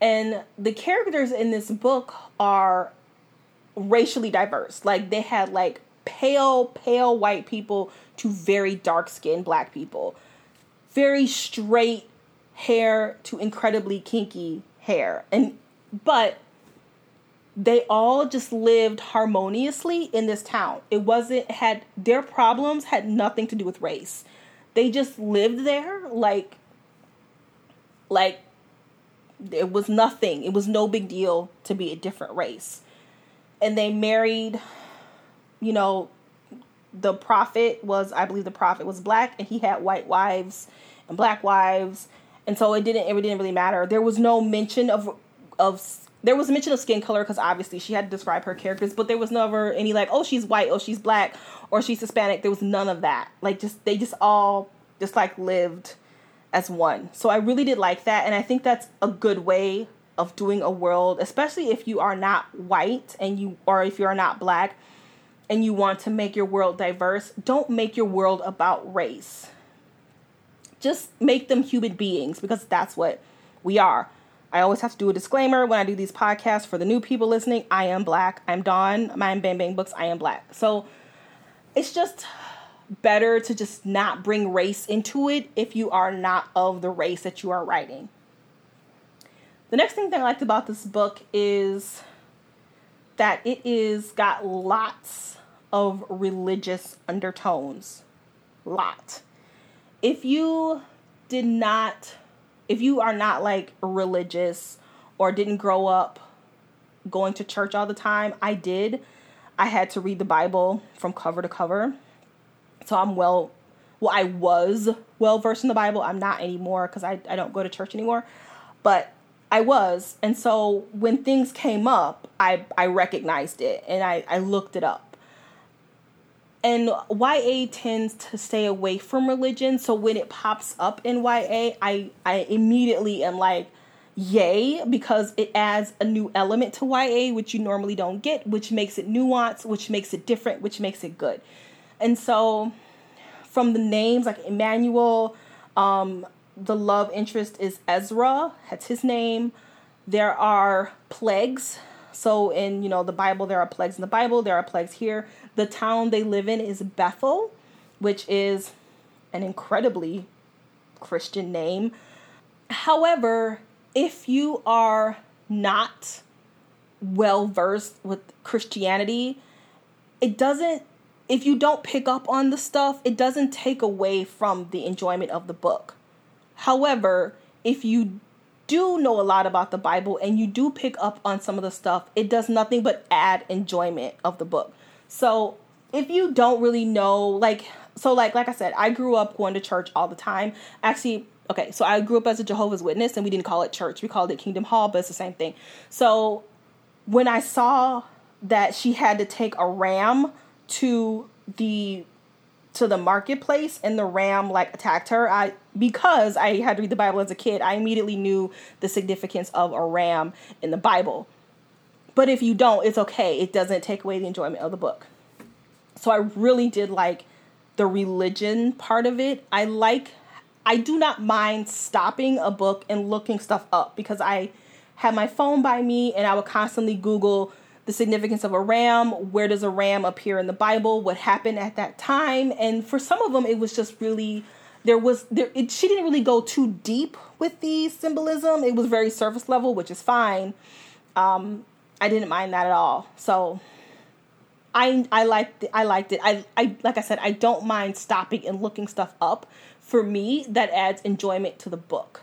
And the characters in this book are racially diverse. Like they had like pale, pale white people to very dark skinned black people. Very straight hair to incredibly kinky hair. And but they all just lived harmoniously in this town. It wasn't had their problems had nothing to do with race. They just lived there like like it was nothing. It was no big deal to be a different race and they married you know the prophet was i believe the prophet was black and he had white wives and black wives and so it didn't it didn't really matter there was no mention of of there was mention of skin color because obviously she had to describe her characters but there was never any like oh she's white oh she's black or she's hispanic there was none of that like just they just all just like lived as one so i really did like that and i think that's a good way of doing a world, especially if you are not white and you or if you are not black and you want to make your world diverse, don't make your world about race. Just make them human beings because that's what we are. I always have to do a disclaimer when I do these podcasts for the new people listening. I am black. I'm Dawn. I'm Bang Bang Books. I am black. So it's just better to just not bring race into it if you are not of the race that you are writing. The next thing that I liked about this book is that it is got lots of religious undertones. Lot. If you did not if you are not like religious or didn't grow up going to church all the time, I did. I had to read the Bible from cover to cover. So I'm well well I was well versed in the Bible. I'm not anymore cuz I I don't go to church anymore. But I was. And so when things came up, I, I recognized it and I, I looked it up. And YA tends to stay away from religion. So when it pops up in YA, I, I immediately am like, yay, because it adds a new element to YA, which you normally don't get, which makes it nuanced, which makes it different, which makes it good. And so from the names like Immanuelle, um, the love interest is Ezra. That's his name. There are plagues. So in you know the Bible, there are plagues in the Bible. There are plagues here. The town they live in is Bethel, which is an incredibly Christian name. However, if you are not well versed with Christianity, it doesn't if you don't pick up on the stuff, it doesn't take away from the enjoyment of the book. However, if you do know a lot about the Bible and you do pick up on some of the stuff, it does nothing but add enjoyment of the book. So, if you don't really know like so like like I said, I grew up going to church all the time. Actually, okay, so I grew up as a Jehovah's Witness and we didn't call it church. We called it Kingdom Hall, but it's the same thing. So, when I saw that she had to take a ram to the to the marketplace and the ram like attacked her. I because i had to read the bible as a kid i immediately knew the significance of a ram in the bible. But if you don't it's okay. It doesn't take away the enjoyment of the book. So i really did like the religion part of it. I like i do not mind stopping a book and looking stuff up because i had my phone by me and i would constantly google the significance of a ram, where does a ram appear in the Bible, what happened at that time, and for some of them it was just really there was there it, she didn't really go too deep with the symbolism. It was very surface level, which is fine. Um, I didn't mind that at all. So I I liked it, I liked it. I I like I said I don't mind stopping and looking stuff up. For me, that adds enjoyment to the book.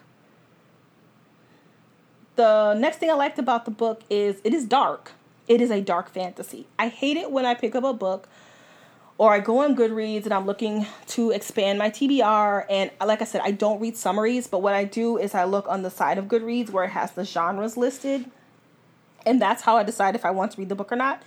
The next thing I liked about the book is it is dark. It is a dark fantasy. I hate it when I pick up a book or I go on Goodreads and I'm looking to expand my TBR. And like I said, I don't read summaries, but what I do is I look on the side of Goodreads where it has the genres listed. And that's how I decide if I want to read the book or not.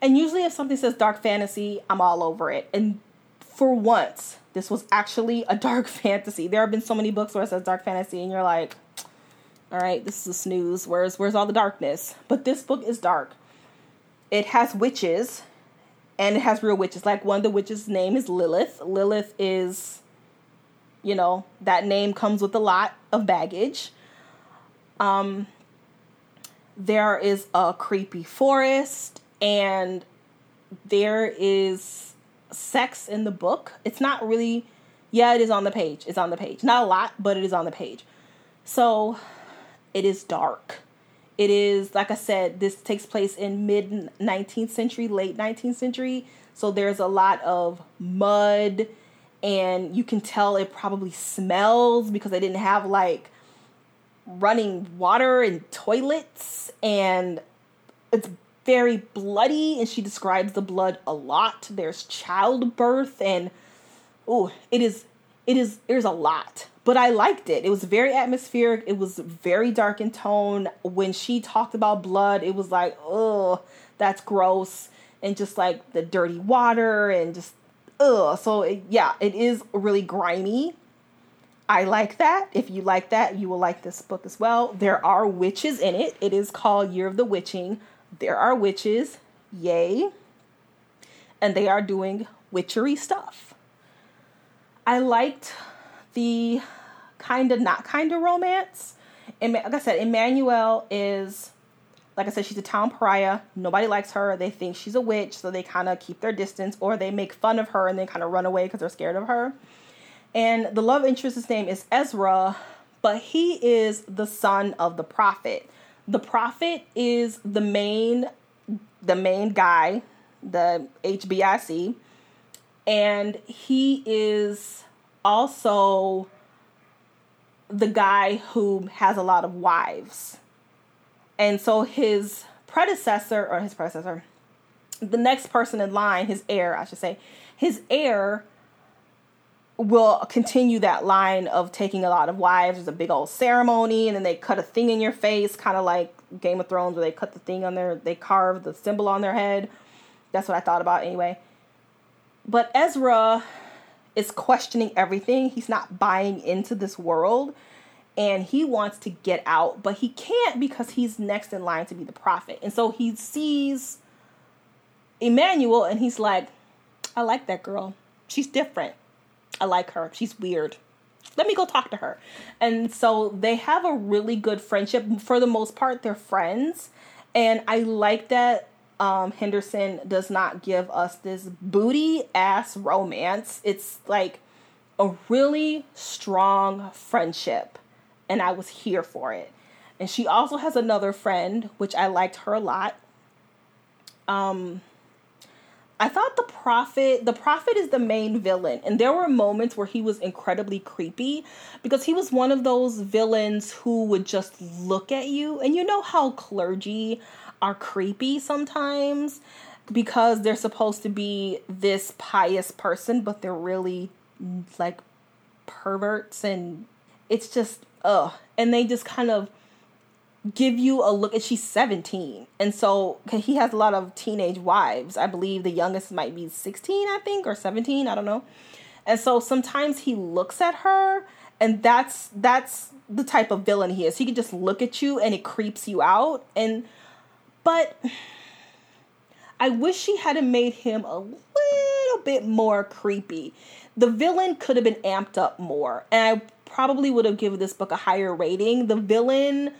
And usually, if something says dark fantasy, I'm all over it. And for once, this was actually a dark [LAUGHS] fantasy. There have been so many books where it says dark fantasy, and you're like, all right, this is a snooze. Where's where's all the darkness? But this book is dark. It has witches and it has real witches. Like one of the witches' name is Lilith. Lilith is, you know, that name comes with a lot of baggage. Um, there is a creepy forest, and there is sex in the book. It's not really, yeah, it is on the page. It's on the page. Not a lot, but it is on the page. So it is dark. It is, like I said, this takes place in mid 19th century, late 19th century. So there's a lot of mud, and you can tell it probably smells because they didn't have like running water and toilets, and it's very bloody. And she describes the blood a lot. There's childbirth, and oh, it is, it is, there's a lot but I liked it. It was very atmospheric. It was very dark in tone. When she talked about blood, it was like, oh, that's gross. And just like the dirty water and just, ugh. So, it, yeah, it is really grimy. I like that. If you like that, you will like this book as well. There are witches in it. It is called Year of the Witching. There are witches. Yay. And they are doing witchery stuff. I liked the kind of not kind of romance. And like I said, Immanuelle is, like I said, she's a town pariah. Nobody likes her. They think she's a witch, so they kind of keep their distance, or they make fun of her and then kind of run away because they're scared of her. And the love interest's name is Ezra, but he is the son of the prophet. The prophet is the main, the main guy, the HBIC, and he is also the guy who has a lot of wives. And so his predecessor, or his predecessor, the next person in line, his heir, I should say, his heir will continue that line of taking a lot of wives. There's a big old ceremony, and then they cut a thing in your face, kind of like Game of Thrones, where they cut the thing on their, they carve the symbol on their head. That's what I thought about anyway. But Ezra is questioning everything. He's not buying into this world and he wants to get out, but he can't because he's next in line to be the prophet. And so he sees Immanuelle and he's like, I like that girl. She's different. I like her. She's weird. Let me go talk to her. And so they have a really good friendship. For the most part, they're friends. And I like that um, Henderson does not give us this booty ass romance. It's like a really strong friendship, and I was here for it. And she also has another friend, which I liked her a lot. Um, I thought the prophet, the prophet is the main villain, and there were moments where he was incredibly creepy because he was one of those villains who would just look at you, and you know how clergy are creepy sometimes because they're supposed to be this pious person, but they're really like perverts and it's just ugh. And they just kind of give you a look and she's 17 and so he has a lot of teenage wives. I believe the youngest might be 16 i think or 17 i don't know. And so sometimes he looks at her and that's that's the type of villain he is. He can just look at you and it creeps you out and but I wish she had made him a little bit more creepy. The villain could have been amped up more, and I probably would have given this book a higher rating. The villain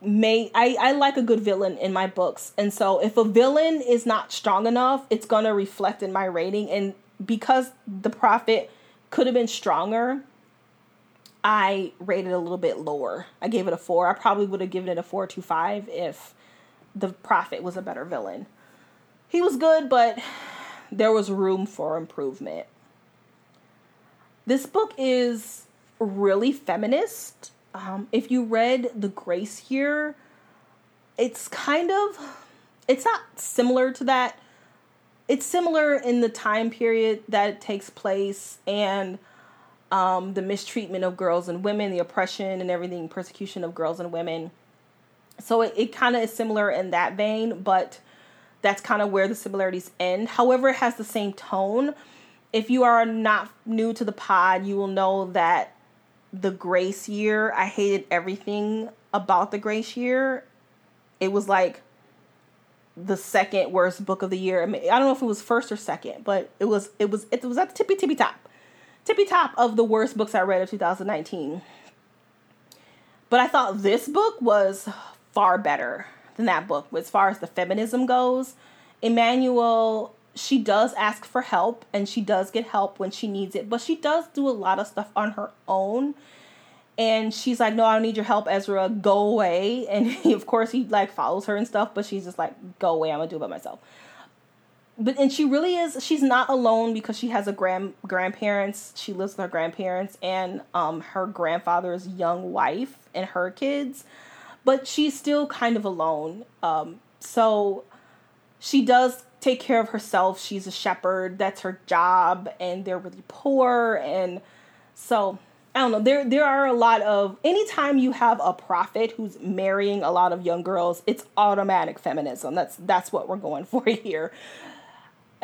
may I, I like a good villain in my books. And so if a villain is not strong enough, it's gonna reflect in my rating. And because the prophet could have been stronger, I rated a little bit lower. I gave it a four. I probably would have given it a four to five if the prophet was a better villain. He was good, but there was room for improvement. This book is really feminist. Um, if you read The Grace Year, it's kind of it's not similar to that, it's similar in the time period that it takes place and um, the mistreatment of girls and women, the oppression and everything, persecution of girls and women. So it, it kind of is similar in that vein, but that's kind of where the similarities end. However, it has the same tone. If you are not new to the pod, you will know that the grace year, I hated everything about the grace year. It was like the second worst book of the year. I, mean, I don't know if it was first or second, but it was it was it was at the tippy tippy top tippy top of the worst books I read of 2019. But I thought this book was far better than that book as far as the feminism goes. Immanuelle, she does ask for help and she does get help when she needs it, but she does do a lot of stuff on her own. And she's like, No, I don't need your help, Ezra. Go away. [LAUGHS] And he, of course, he like follows her and stuff, but she's just like, Go away. I'm gonna do it by myself but and she really is she's not alone because she has a grand grandparents she lives with her grandparents and um her grandfather's young wife and her kids but she's still kind of alone um so she does take care of herself she's a shepherd that's her job and they're really poor and so I don't know. There there are a lot of anytime you have a prophet who's marrying a lot of young girls, it's automatic feminism. That's that's what we're going [LAUGHS] for here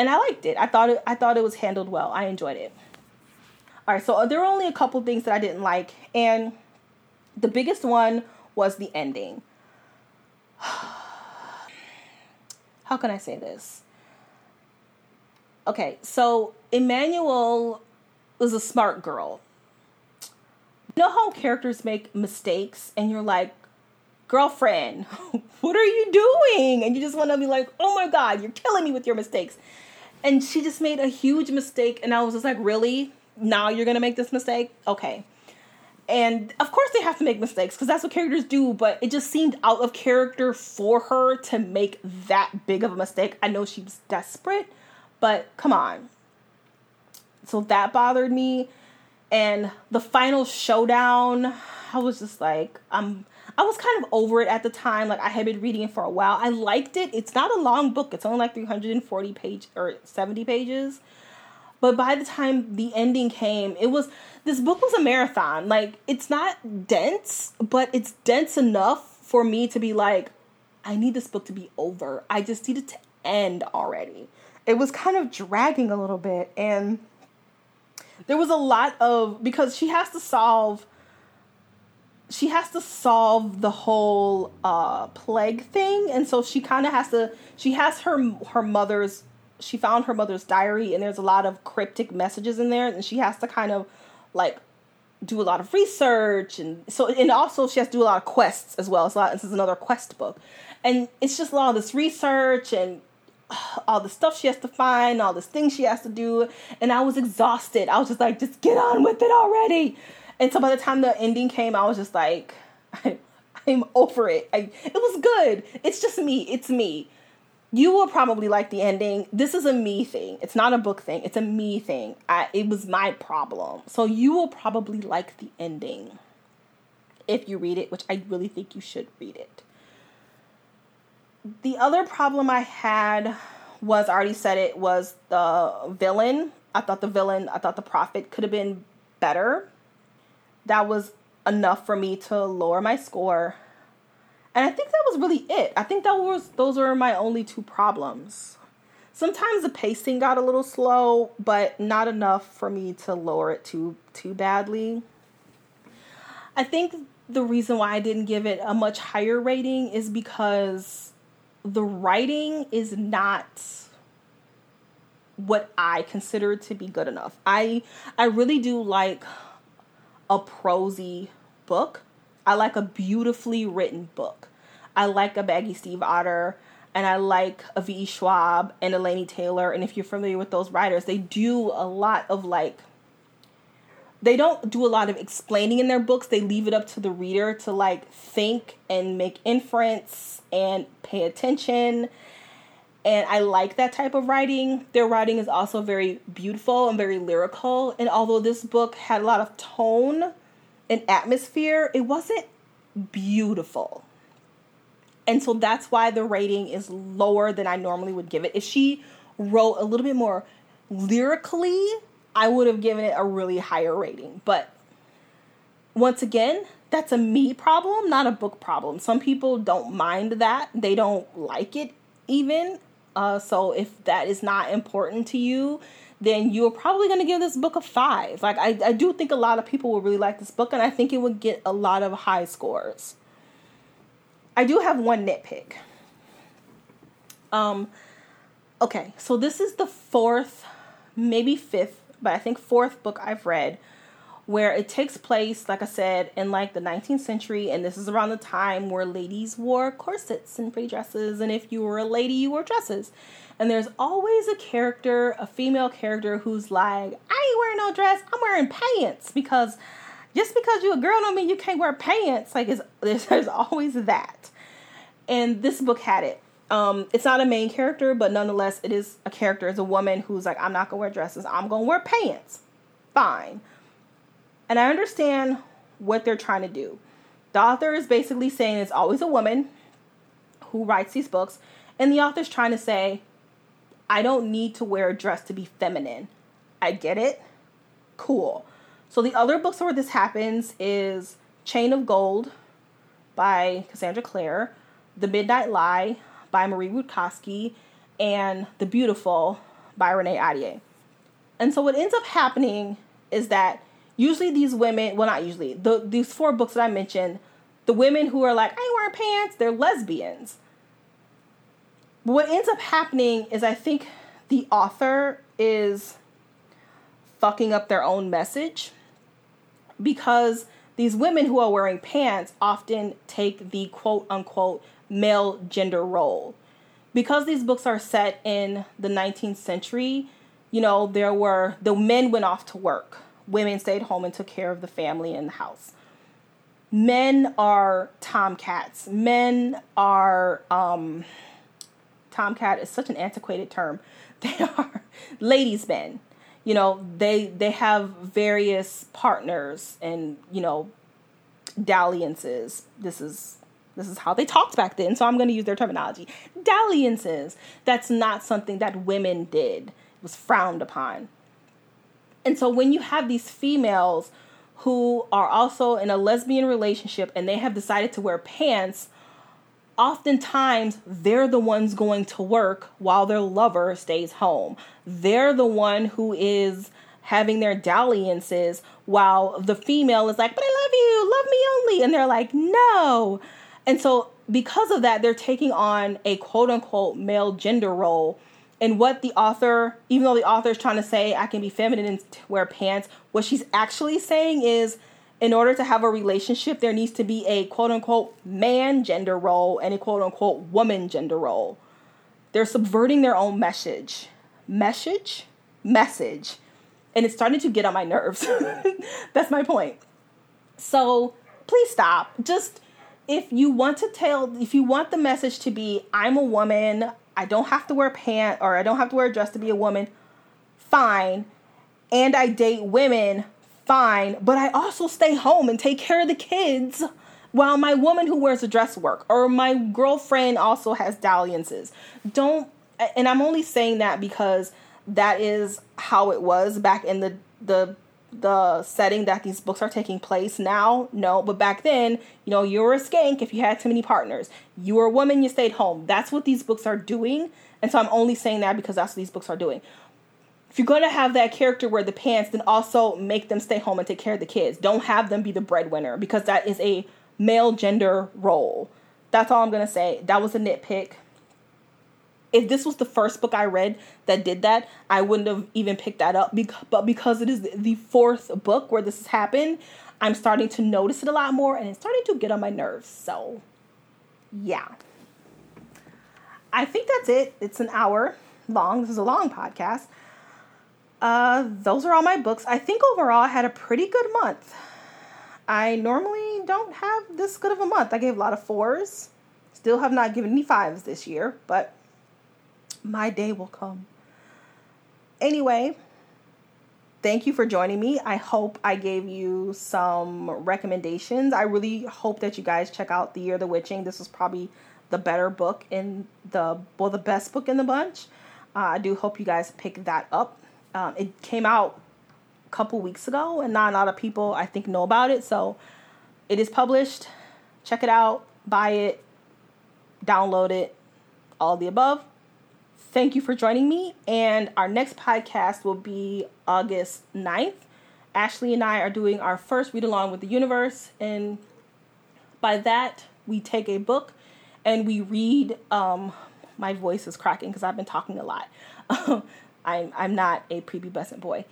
and I liked it. I thought it I thought it was handled well. I enjoyed it. All right, so uh, there were only a couple things that I didn't like, and the biggest one was the ending. [SIGHS] How can I say this? Okay, so Immanuelle was a smart girl. You know how characters make mistakes and you're like, girlfriend, [LAUGHS] what are you doing? And you just want to be like, oh my God, you're killing me with your mistakes and she just made a huge mistake and i was just like really now you're gonna make this mistake okay and of course they have to make mistakes because that's what characters do but it just seemed out of character for her to make that big of a mistake i know she was desperate but come on so that bothered me and the final showdown i was just like i'm I was kind of over it at the time. Like I had been reading it for a while. I liked it. It's not a long book. It's only like 340 page or 70 pages. But by the time the ending came, it was this book was a marathon. Like it's not dense, but it's dense enough for me to be like I need this book to be over. I just need it to end already. It was kind of dragging a little bit and there was a lot of because she has to solve she has to solve the whole uh, plague thing, and so she kind of has to. She has her her mother's. She found her mother's diary, and there's a lot of cryptic messages in there, and she has to kind of like do a lot of research, and so and also she has to do a lot of quests as well. It's a lot. This is another quest book, and it's just a lot of this research and [SIGHS] all the stuff she has to find, all this things she has to do, and I was exhausted. I was just like, just get on with it already. And so by the time the ending came, I was just like, [LAUGHS] I, am over it. I, it was good. It's just me. It's me. You will probably like the ending. This is a me thing. It's not a book thing. It's a me thing. I, it was my problem. So you will probably like the ending if you read it, which I really think you should read it. The other problem I had was I already said it was the villain. I thought the villain, I thought the prophet could have been better that was enough for me to lower my score. And I think that was really it. I think that was those were my only two problems. Sometimes the pacing got a little slow, but not enough for me to lower it too too badly. I think the reason why I didn't give it a much higher rating is because the writing is not what I consider to be good enough. I I really do like a prosy book. I like a beautifully written book. I like a Maggie Otter, and I like a V.E. Schwab and a Taylor. And if you're familiar with those writers, they do a lot of like they don't do a lot of explaining in their books. They leave it up to the reader to like think and make inference and pay attention and I like that type of writing. Their writing is also very beautiful and very lyrical. And although this book had a lot of tone and atmosphere, it wasn't beautiful. And so that's why the rating is lower than I normally would give it. If she wrote a little bit more lyrically, I would have given it a really higher rating. But once again, that's a me problem, not a book problem. Some people don't mind that. They don't like it even. Uh, so if that is not important to you, then you're probably going to give this book a five. Like, I, I do think a lot of people will really like this book, and I think it would get a lot of high scores. I do have one nitpick. Um, okay, so this is the fourth, maybe fifth, but I think fourth book I've read where it takes place, like I said, in like the 19th century, and this is around the time where ladies wore corsets and pretty dresses, and if you were a lady, you wore dresses. And there's always a character, a female character, who's like, I ain't wearing no dress, I'm wearing pants because just because you're a girl don't mean you can't wear pants. Like it's [LAUGHS] there's, there's always that. And this book had it. Um, it's not a main character, but nonetheless, it is a character. It's a woman who's like, I'm not gonna wear dresses. I'm gonna wear pants. Fine. And I understand what they're trying to do. The author is basically saying it's always a woman who writes these books, and the author's trying to say, I don't need to wear a dress to be feminine. I get it. Cool. So the other books where this happens is Chain of Gold by Cassandra Clare, The Midnight Lie by Marie Rutkoski, and The Beautiful by Renee Ahdieh. And so what ends up happening is that usually these women, well, not usually, the, these four books that I mentioned, the women who are like, I ain't wearing pants, they're lesbians. What ends up happening is I think the author is fucking up their own message because these women who are wearing pants often take the quote unquote male gender role. Because these books are set in the 19th century, you know, there were the men went off to work women stayed home and took care of the family and the house. Men are tomcats. Men are um, tomcat is such an antiquated term. [LAUGHS] They are ladies' men. You know, they they have various partners and you know dalliances. This is this is how they talked back then, so I'm going to use their terminology. Dalliances. That's not something that women did. It was frowned upon. And so when you have these females who are also in a lesbian relationship and they have decided to wear pants, oftentimes they're the ones going to work while their lover stays home. They're the one who is having their dalliances while the female is like, But I love you, love me only. And they're like, No. And so because of that, they're taking on a quote unquote male gender role and what the author, even though the author is trying to say I can be feminine and wear pants, what she's actually saying is in order to have a relationship, there needs to be a quote unquote man gender role and a quote unquote woman gender role. They're subverting their own message. Message? Message. And it's starting to get on my nerves. [LAUGHS] That's my point. So please stop. Just if you want to tell, if you want the message to be, I'm a woman, I don't have to wear pants or I don't have to wear a dress to be a woman, fine. And I date women, fine. But I also stay home and take care of the kids while my woman who wears a dress work or my girlfriend also has dalliances. Don't, and I'm only saying that because that is how it was back in the the the setting that these books are taking place now no but back then you know you were a skank if you had too many partners you were a woman you stayed home that's what these books are doing and so i'm only saying that because that's what these books are doing if you're going to have that character wear the pants then also make them stay home and take care of the kids don't have them be the breadwinner because that is a male gender role that's all i'm going to say that was a nitpick if this was the first book I read that did that, I wouldn't have even picked that up. But because it is the fourth book where this has happened, I'm starting to notice it a lot more and it's starting to get on my nerves. So, yeah. I think that's it. It's an hour long. This is a long podcast. Uh, those are all my books. I think overall I had a pretty good month. I normally don't have this good of a month. I gave a lot of fours. Still have not given any fives this year, but my day will come. Anyway, thank you for joining me. I hope I gave you some recommendations. I really hope that you guys check out The Year of the Witching. This was probably the better book in the well the best book in the bunch. Uh, I do hope you guys pick that up. Um, it came out a couple weeks ago, and not a lot of people I think know about it. So it is published. Check it out, buy it, download it, all the above. Thank you for joining me. And our next podcast will be August 9th. Ashley and I are doing our first read along with the universe. And by that, we take a book and we read. Um, my voice is cracking because I've been talking a lot. [LAUGHS] I'm, I'm not a prepubescent boy.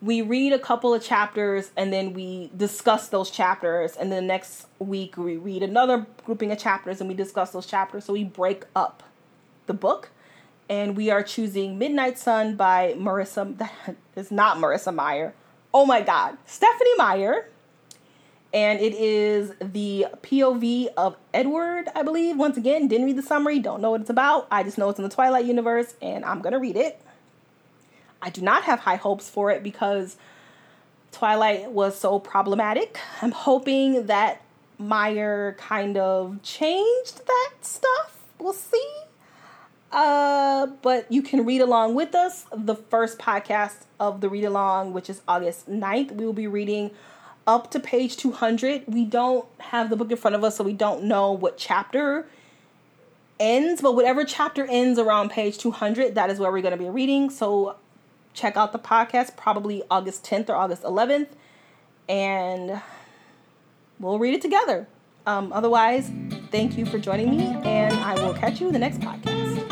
We read a couple of chapters and then we discuss those chapters. And then the next week, we read another grouping of chapters and we discuss those chapters. So we break up the book and we are choosing Midnight Sun by Marissa. [LAUGHS] That is not Marissa Meyer. Oh my God, Stephanie Meyer. And it is the POV of Edward, I believe. Once again, didn't read the summary, don't know what it's about. I just know it's in the Twilight universe, and I'm gonna read it. I do not have high hopes for it because Twilight was so problematic. I'm hoping that Meyer kind of changed that stuff. We'll see. Uh, but you can read along with us. The first podcast of the read along, which is August 9th, we will be reading up to page 200. We don't have the book in front of us, so we don't know what chapter ends, but whatever chapter ends around page 200, that is where we're going to be reading. So check out the podcast probably August 10th or August 11th, and we'll read it together. Um, otherwise, thank you for joining me, and I will catch you in the next podcast.